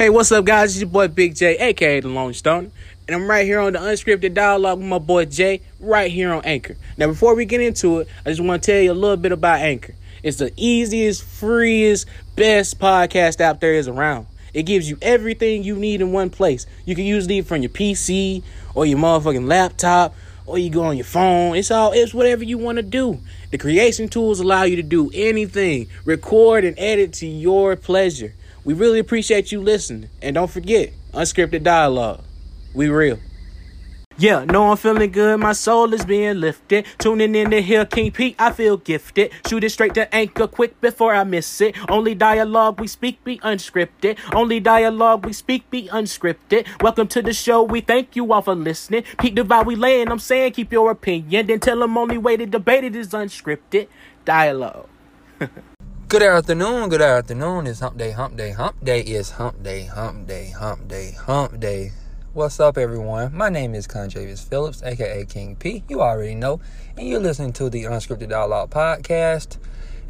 Hey, what's up, guys? It's your boy Big J, aka The Lone Stone. And I'm right here on the Unscripted Dialogue with my boy Jay, right here on Anchor. Now, before we get into it, I just want to tell you a little bit about Anchor. It's the easiest, freest, best podcast out there is around. It gives you everything you need in one place. You can use it from your PC or your motherfucking laptop or you go on your phone. It's all it's whatever you want to do. The creation tools allow you to do anything, record and edit to your pleasure. We really appreciate you listening. And don't forget, unscripted dialogue. We real. Yeah, no, I'm feeling good. My soul is being lifted. Tuning in to hear King Pete, I feel gifted. Shoot it straight to anchor quick before I miss it. Only dialogue we speak be unscripted. Only dialogue we speak be unscripted. Welcome to the show. We thank you all for listening. Pete vibe we laying. I'm saying keep your opinion. Then tell them only way to debate it is unscripted dialogue. Good afternoon, good afternoon. It's hump day, hump day, hump day. It's hump day, hump day, hump day, hump day. What's up, everyone? My name is Conjavious Phillips, aka King P. You already know. And you're listening to the Unscripted Dialogue podcast.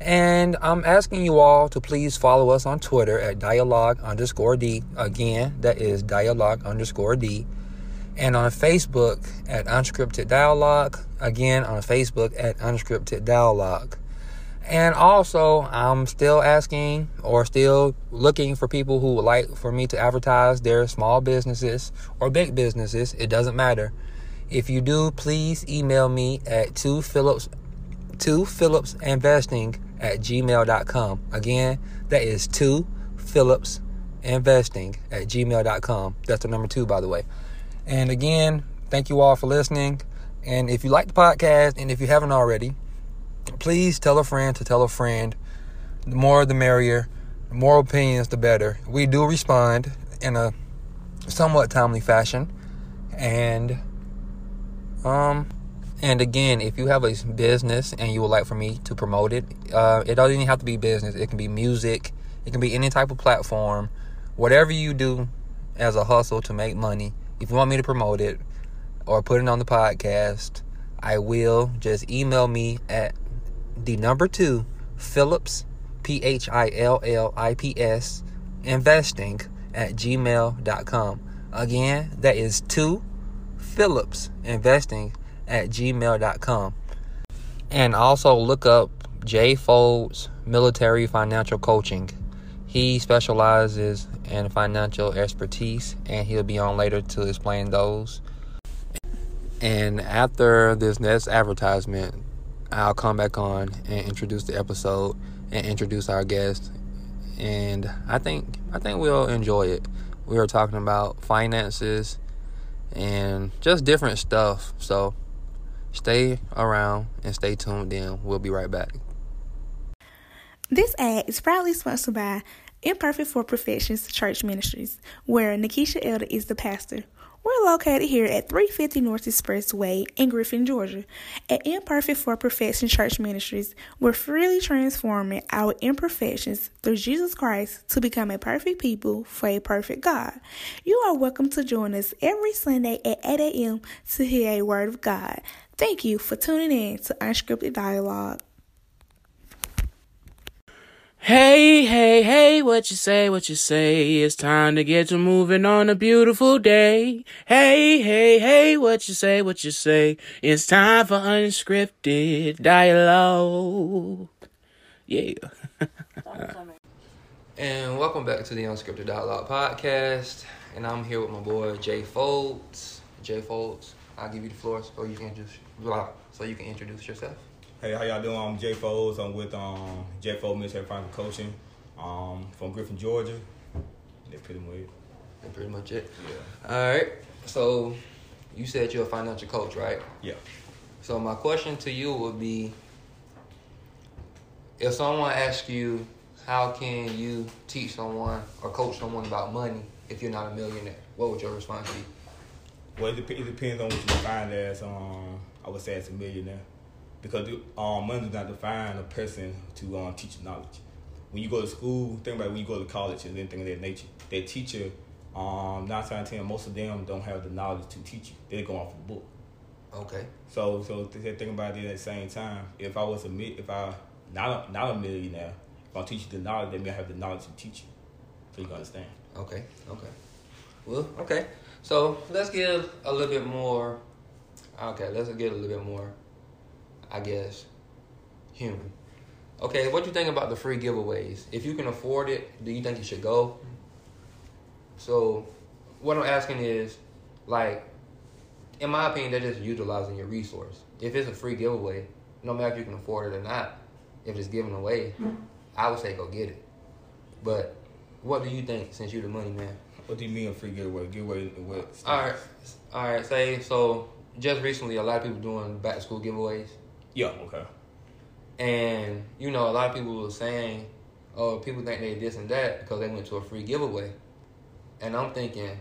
And I'm asking you all to please follow us on Twitter at dialogue underscore D. Again, that is dialogue underscore D. And on Facebook at Unscripted Dialogue. Again, on Facebook at Unscripted Dialogue. And also, I'm still asking or still looking for people who would like for me to advertise their small businesses or big businesses. It doesn't matter. If you do, please email me at 2phillips, 2phillipsinvesting at gmail.com. Again, that is 2phillipsinvesting at gmail.com. That's the number two, by the way. And again, thank you all for listening. And if you like the podcast, and if you haven't already, please tell a friend to tell a friend. The more the merrier. The more opinions, the better. We do respond in a somewhat timely fashion. And um and again, if you have a business and you would like for me to promote it, uh, it doesn't even have to be business. It can be music. It can be any type of platform. Whatever you do as a hustle to make money, if you want me to promote it or put it on the podcast, I will. Just email me at the number two, Phillips, P H I L L I P S, investing at gmail.com. Again, that is two, Phillips, investing at gmail.com. And also look up Jay Folds Military Financial Coaching. He specializes in financial expertise, and he'll be on later to explain those. And after this next advertisement, I'll come back on and introduce the episode and introduce our guest. And I think I think we'll enjoy it. We are talking about finances and just different stuff. So stay around and stay tuned in. We'll be right back. This ad is proudly sponsored by Imperfect for Perfection Church Ministries, where Nikisha Elder is the pastor. We're located here at 350 North Expressway in Griffin, Georgia. At Imperfect for Perfection Church Ministries, we're freely transforming our imperfections through Jesus Christ to become a perfect people for a perfect God. You are welcome to join us every Sunday at 8 a.m. to hear a word of God. Thank you for tuning in to Unscripted Dialogue. Hey, hey, hey, what you say, what you say? It's time to get to moving on a beautiful day. Hey, hey, hey, what you say, what you say? It's time for unscripted dialogue. Yeah. And welcome back to the Unscripted Dialogue podcast. And I'm here with my boy Jay Folds. Jay Folds, I'll give you the floor so you can just blah. so you can introduce yourself. Hey, how y'all doing? I'm Jay Foles. I'm with um, Jay Foles Military Financial Coaching um, from Griffin, Georgia. That's pretty much it. That's pretty much it. Yeah. All right. So you said you're a financial coach, right? Yeah. So my question to you would be if someone asks you how can you teach someone or coach someone about money if you're not a millionaire, what would your response be? Well, it, it depends on what you define as, um, I would say, as a millionaire. Because um, money does not define a person to um, teach you knowledge. When you go to school, think about when you go to college and anything of that nature. That teacher, um, nine times out of ten, most of them don't have the knowledge to teach you. They go off the book. Okay. So, so th- think about it at the same time. If I was a if I not a, not a millionaire, if I teach you the knowledge, then I have the knowledge to teach you. So you can understand. Okay, okay. Well, okay. So let's give a little bit more. Okay, let's get a little bit more. I guess human. Okay, what you think about the free giveaways? If you can afford it, do you think you should go? So, what I'm asking is, like, in my opinion, they're just utilizing your resource. If it's a free giveaway, no matter if you can afford it or not, if it's given away, I would say go get it. But what do you think since you're the money man? What do you mean a free giveaway? Giveaway what? All right, all right. Say so. Just recently, a lot of people doing back to school giveaways, Yeah. Okay. and you know, a lot of people were saying, "Oh, people think they this and that because they went to a free giveaway," and I'm thinking,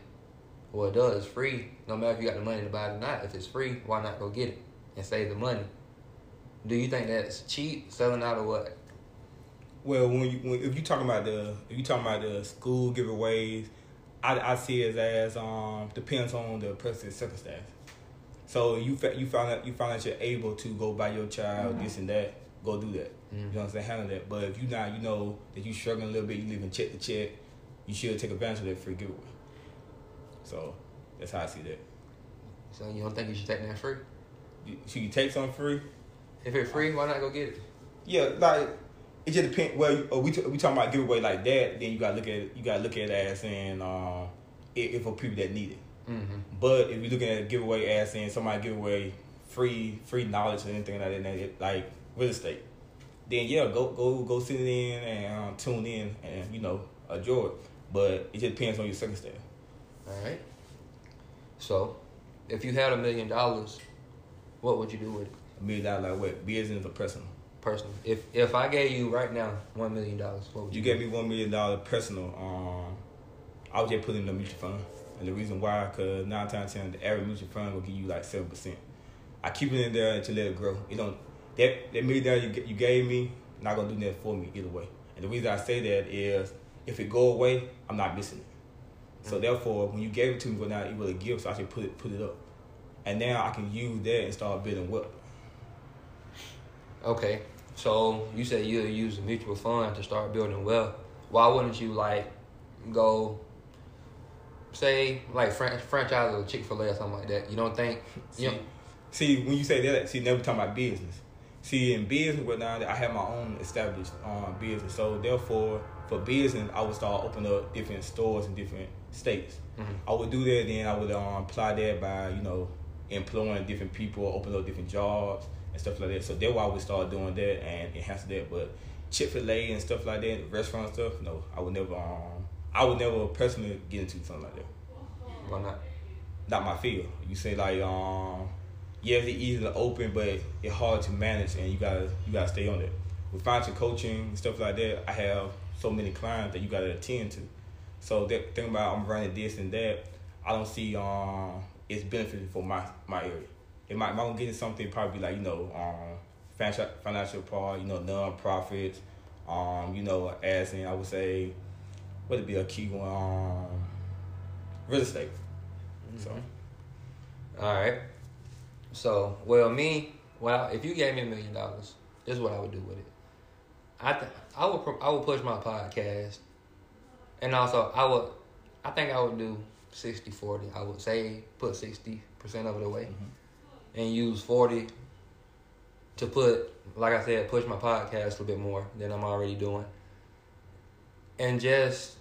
well, it does. It's free. No matter if you got the money to buy it or not. If it's free, why not go get it and save the money? Do you think that's cheap selling out or what? Well, when you when, if you talking about the if you talking about the school giveaways, I, I see it as um depends on the person's circumstance. So you you found out you found out you're able to go buy your child this and that, go do that. You know what I'm saying? Handle that. But if you not, you know that you struggling a little bit, you living check to check, you should take advantage of that free giveaway. So that's how I see that. So you don't think you should take that free? You, should you take something free? If it's free, why not go get it? Yeah, like it just depends. Well, uh, we t- we talking about giveaway like that, then you gotta look at it, you gotta look at it as in um, if, if for people that need it. Mm-hmm. But if you're looking at a giveaway as in somebody give away free free knowledge or anything like that, like real estate, then yeah, go go go sit in and um, tune in and you know enjoy it. But it just depends on your circumstance. All right. So, if you had a million dollars, what would you do with it A million dollars like what business or personal? personally? If if I gave you right now one million dollars, what would You you? gave me one million dollar personal. Um, I would just put it in the mutual fund, and the reason why, cause nine times ten, the average mutual fund will give you like seven percent. I keep it in there to let it grow. You don't that that million dollars you you gave me not gonna do nothing for me either way. And the reason I say that is if it go away, I'm not missing it. So mm. therefore, when you gave it to me, well now it was a gift, so I should put it put it up. And now I can use that and start building wealth. Okay. So you said you'll use a mutual fund to start building wealth. Why wouldn't you like go? Say like fran- franchise a Chick Fil A or something like that. You don't think? See, You know, see, when you say that, see, never talking about business. See, in business, well, now I have my own established um, business. So, therefore, for business, I would start opening up different stores in different states. Mhm. I would do that, then I would um, apply that by, you know, employing different people, open up different jobs and stuff like that. So, that's why I would start doing that and enhance that. But Chick fil A and stuff like that, restaurant stuff, no, I would never, um, I would never personally get into something like that why not? not my field. You say like, um, yeah, it's easy to open, but it's hard to manage, and you gotta you gotta stay on it. With financial coaching and stuff like that, I have so many clients that you gotta attend to. So that thing about I'm running this and that, I don't see um it's benefiting for my my area. It might, if I'm getting something probably like you know um financial financial part, you know non-profits, um you know as in I would say, what it be a key one um real estate. So. All right. So, well, me, well, if you gave me a million dollars, this is what I would do with it. I th- I would pro- I would push my podcast, and also I would, I think I would do 60-40. I would say put sixty percent of it away, and use forty to put, like I said, push my podcast a little bit more than I'm already doing, and just,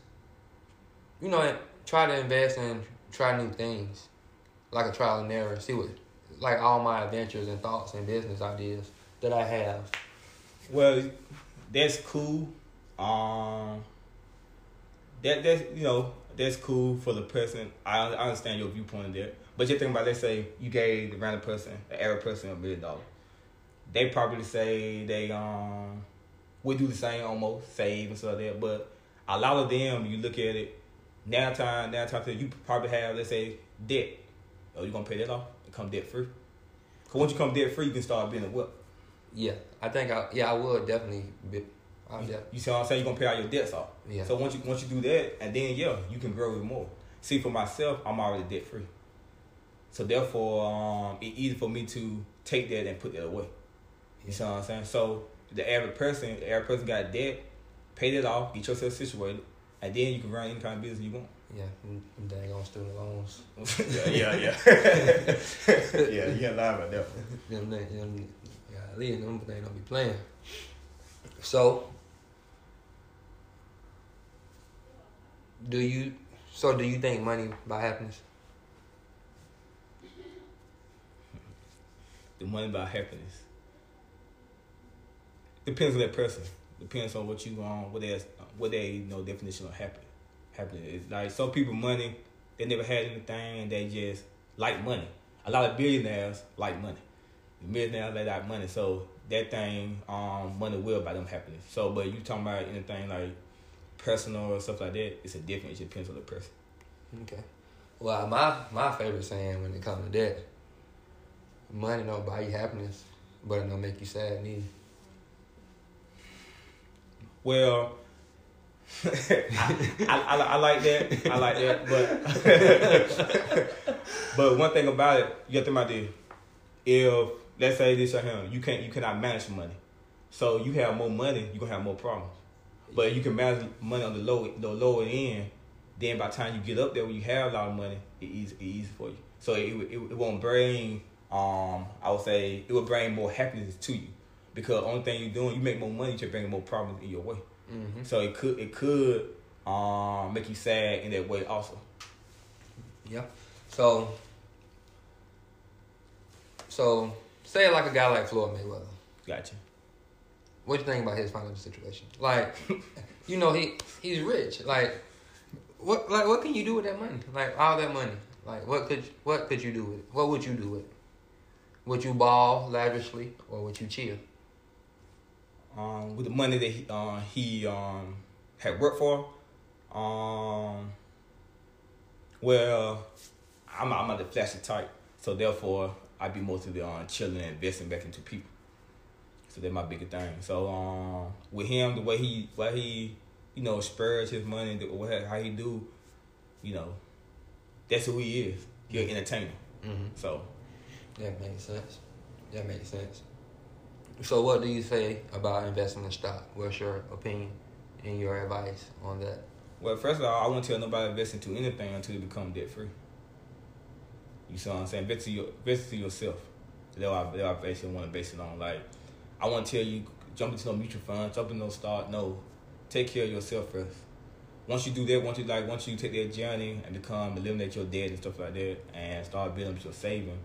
you know, try to invest and try new things like a trial and error. See what, like all my adventures and thoughts and business ideas that I have. Well, that's cool. Um, that that's you know that's cool for the person. I, I understand your viewpoint there. But just think about let's say you gave the random person, the average person, a million dollars. They probably say they um would do the same almost save and stuff like that. But a lot of them, you look at it now time now time you probably have let's say debt. Oh, you gonna pay that off? And come debt free. Cause once you come debt free, you can start building wealth. Yeah, I think I yeah I will definitely be. I You, you see what I'm saying? You're gonna pay all your debts off. Yeah. So once you once you do that, and then yeah, you can grow even more. See, for myself, I'm already debt free. So therefore, um, it's easy for me to take that and put that away. You see what I'm saying? So the average person, the average person got debt, pay that off, get yourself situated, and then you can run any kind of business you want. Yeah, I'm dang on student loans. yeah, yeah, yeah. yeah, you can't lie about that. Them, them, them, yeah, at least them they don't be playing. So, do you? So, do you think money buy happiness? The money about happiness. Depends on that person. Depends on what you um what they what they you know definition of happy happiness is. Like some people money, they never had anything they just like money. A lot of billionaires like money. The millionaires they like money. So that thing, um, money will buy them happiness. So but you talking about anything like personal or stuff like that, it's a different it depends on the person. Okay. Well, my my favorite saying when it comes to that, money don't buy you happiness, but it don't make you sad neither. Well, I, I, I, like that. I like that. But but one thing about it, you have to think about. If let's say this or him, you can't you cannot manage money. So you have more money, you're gonna have more problems. But you can manage money on the low the lower end, then by the time you get up there when you have a lot of money, it's easy easy for you. So it, it, it won't bring um I would say it will bring more happiness to you. Because only thing you're doing, you make more money, you're bringing more problems in your way. Mm-hmm. So it could it could um make you sad in that way also. Yeah. So, so say like a guy like Floyd Mayweather. Gotcha. What you think about his financial situation? Like, you know, he he's rich. Like, what like what can you do with that money? Like all that money. Like, what could what could you do with it? What would you do with it? Would you ball lavishly or would you chill? Um, with the money that he, uh, he um had worked for, um, well, I'm I'm not the flashy type, so therefore I'd be mostly on chilling and investing back into people. So that's my bigger thing. So um, with him, the way he, way he, you know, spurs his money, the how he do, you know, that's who he is. He's an entertainer. Mm-hmm. So That makes sense. That makes sense. So, what do you say about investing in stock? What's your opinion and your advice on that? Well, first of all, I won't tell nobody to invest into anything until you become debt free. You see what I'm saying? Invest to your invest to yourself. That's what I, what I basically want to base it on. Like, I want to tell you, jump into no mutual fund, jump into no stock. No, take care of yourself first. Once you do that, once you like, once you take that journey and become eliminate your debt and stuff like that, and start building your saving.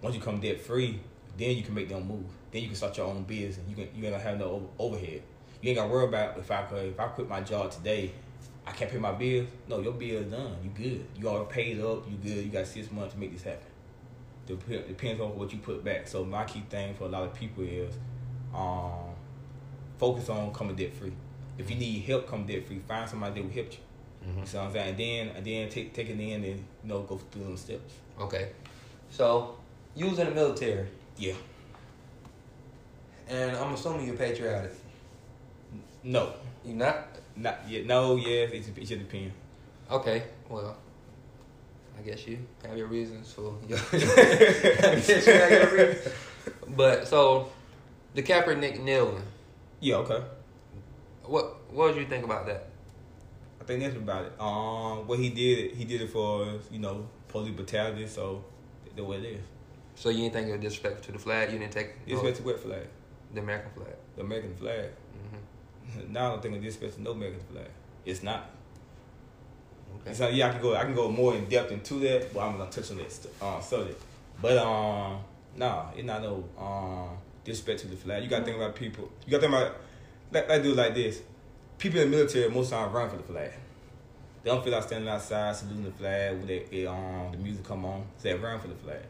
Once you come debt free, then you can make them move. Then you can start your own business. You can you ain't gonna have no overhead. You ain't gotta worry about if I could if I quit my job today, I can't pay my bills. No, your bill's done. You good. You already paid up. You good. You got six months to make this happen. Dep- Depends on what you put back. So my key thing for a lot of people is, um, focus on coming debt free. If you need help, come debt free. Find somebody that will help you. Mm-hmm. You see what I'm saying? And then and then take take it in and you know go through them steps. Okay. So, you was in the military, Yeah. And I'm assuming you're patriotic. No. You not? Not yet. No. Yes. It's, it should depend. Okay. Well, I guess you have your reasons for. Your I guess you have your reasons. But so, the Kaepernick kneeling. Yeah. Okay. What What did you think about that? I think that's about it. Um, what he did, he did it for you know police brutality. So the way it is. So you didn't think it was disrespectful to the flag? You didn't take uh, to wet flag, the American flag? the American flag. hmm now I don't think it's disrespect to no American flag. It's not. Okay. So yeah, I can go. I can go more in depth into that, but I'm gonna touch on that uh, subject. But um, nah, it's not no um disrespect to the flag. You gotta think about people. You gotta think about. Let, let's do it like this. People in the military most time run for the flag. They don't feel like standing outside saluting the flag when they, they um the music come on. So they run for the flag.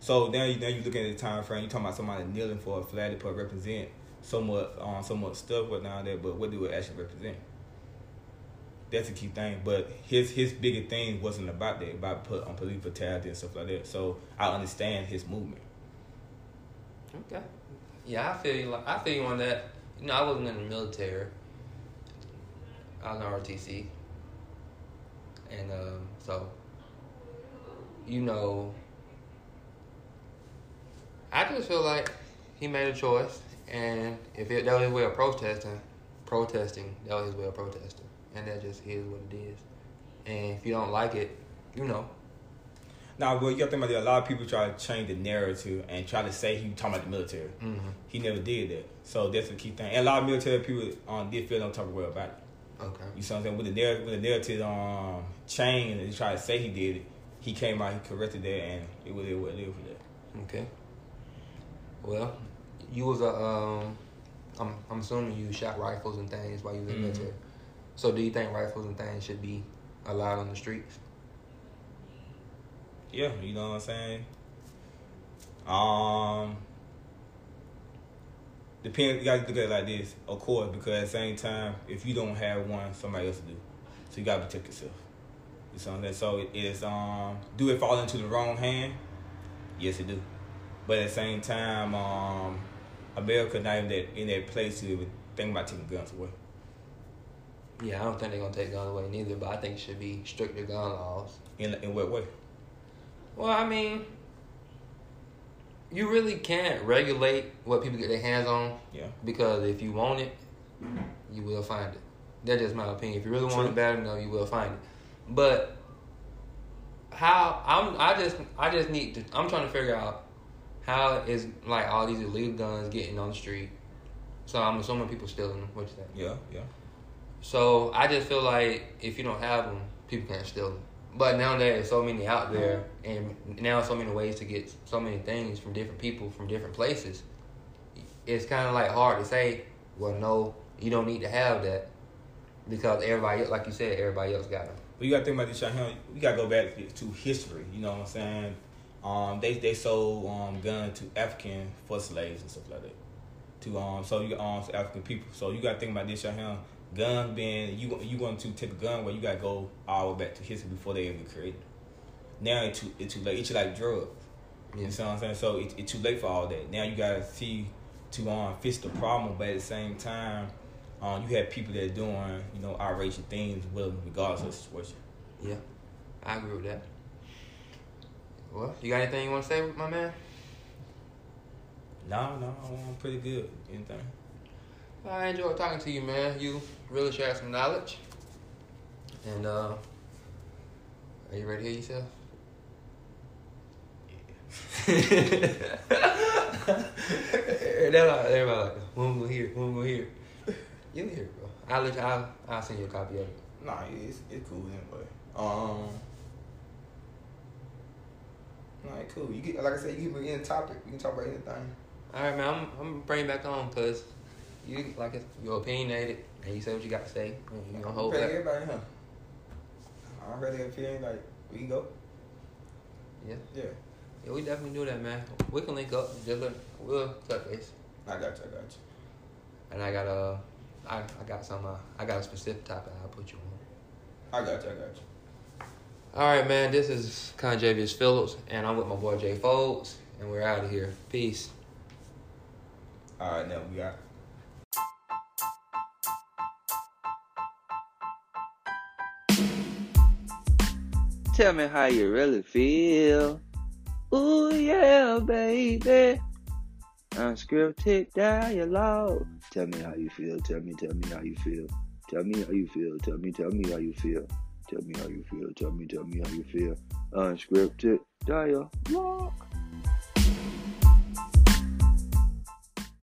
So now you now you looking at the time frame. You talking about somebody kneeling for a flag to put represent somewhat um somewhat stuff what now that, but what do it actually represent? That's a key thing. But his his bigger thing wasn't about that, about put on police brutality and stuff like that. So I understand his movement. Okay. Yeah, I feel you. I feel you on that. You know, I wasn't in the military. I was in RTC, and um, so you know, I just feel like he made a choice, and if it, that was his way of protesting, protesting, that was his way of protesting. and that just is what it is. And if you don't like it, you know, Now, but you got to think about that. A lot of people try to change the narrative and try to say he talking about the military. mhm. He never did that. So that's the key thing. And a lot of military people um, did feel no type of way about it. okay. You see what I'm saying? With the narrative, with the narrative um, change, and he tried to say he did it. He came out, he corrected that, and it was it was it for that. Okay. Well, you was a um, I'm I'm assuming you shot rifles and things while you was in Mhm. military. So do you think rifles and things should be allowed on the streets? Yeah, you know what I'm saying. Um, depend. You got to look at it like this, of course, because at the same time, if you don't have one, somebody else will do. So you got to protect yourself. You see what I'm saying? So it is. Um, do it fall into the wrong hand? Yes, it do. But at the same time, um, America not in that in that place to even think about taking guns away. Yeah, I don't think they're gonna take guns away neither, but I think it should be stricter gun laws. In in what way? Well, I mean, you really can't regulate what people get their hands on Yeah. because if you want it, you will find it. That's just my opinion. If you really want True. it bad enough, you will find it. But how I'm, I just, I just need to. I'm trying to figure out how is like all these illegal guns getting on the street. So I'm assuming people stealing them. What you think? Yeah. Yeah. So I just feel like if you don't have them, people can't steal them. But now there's so many out there, and now so many ways to get so many things from different people from different places. It's kind of like hard to say. Well, no, you don't need to have that because everybody, like you said, everybody else got them. But you gotta think about this shit. We gotta go back to history. You know what I'm saying? Um, they they sold um guns to African for slaves and stuff like that. To um, so you um to African people. So you gotta think about this here. Guns being you you want to take a gun where you gotta go all the way back to history before they even created. Now it's too it's too late. It's like drugs. Yeah. You see what I'm saying? So it, it's too late for all that. Now you gotta see to um fix the problem, but at the same time, um you have people that are doing you know outrageous things with regardless of the situation. Yeah, I agree with that. Well, you got anything you want to say, with my man? No, no, I'm pretty good. Anything? I enjoyed talking to you, man. You really shared some knowledge. And uh are you ready to hear yourself? everybody, everybody like, when we go here, when we here. You'll hear bro. I'll let you, I'll, I'll send you a copy of it. Nah, it's it's cool anyway. Um, nah, it's cool. You get like I said, you can bring in a topic. You can talk about anything. All right, man. I'm, I'm gonna bring it back on because you like it's, you're opinionated and you say what you got to say. You gonna hold back. everybody, huh? I'm ready ain't like we can go. Yeah. Yeah, Yeah, we definitely do that, man. We can link up. Just look, we'll touch base. I got you. I got you. And I got a, I, I got some, uh, I got a specific topic I'll put you on. I got you. I got you. All right, man. This is Conjavious Phillips, and I'm with my boy Jay Folds, and we're out of here. Peace. All right, now we got. Tell me how you really feel. Ooh yeah, baby. Unscripted dialogue. Tell me how you feel. Tell me, tell me how you feel. Tell me how you feel. Tell me, tell me how you feel. Tell me how you feel. Tell me, tell me how you feel. Unscripted dialogue.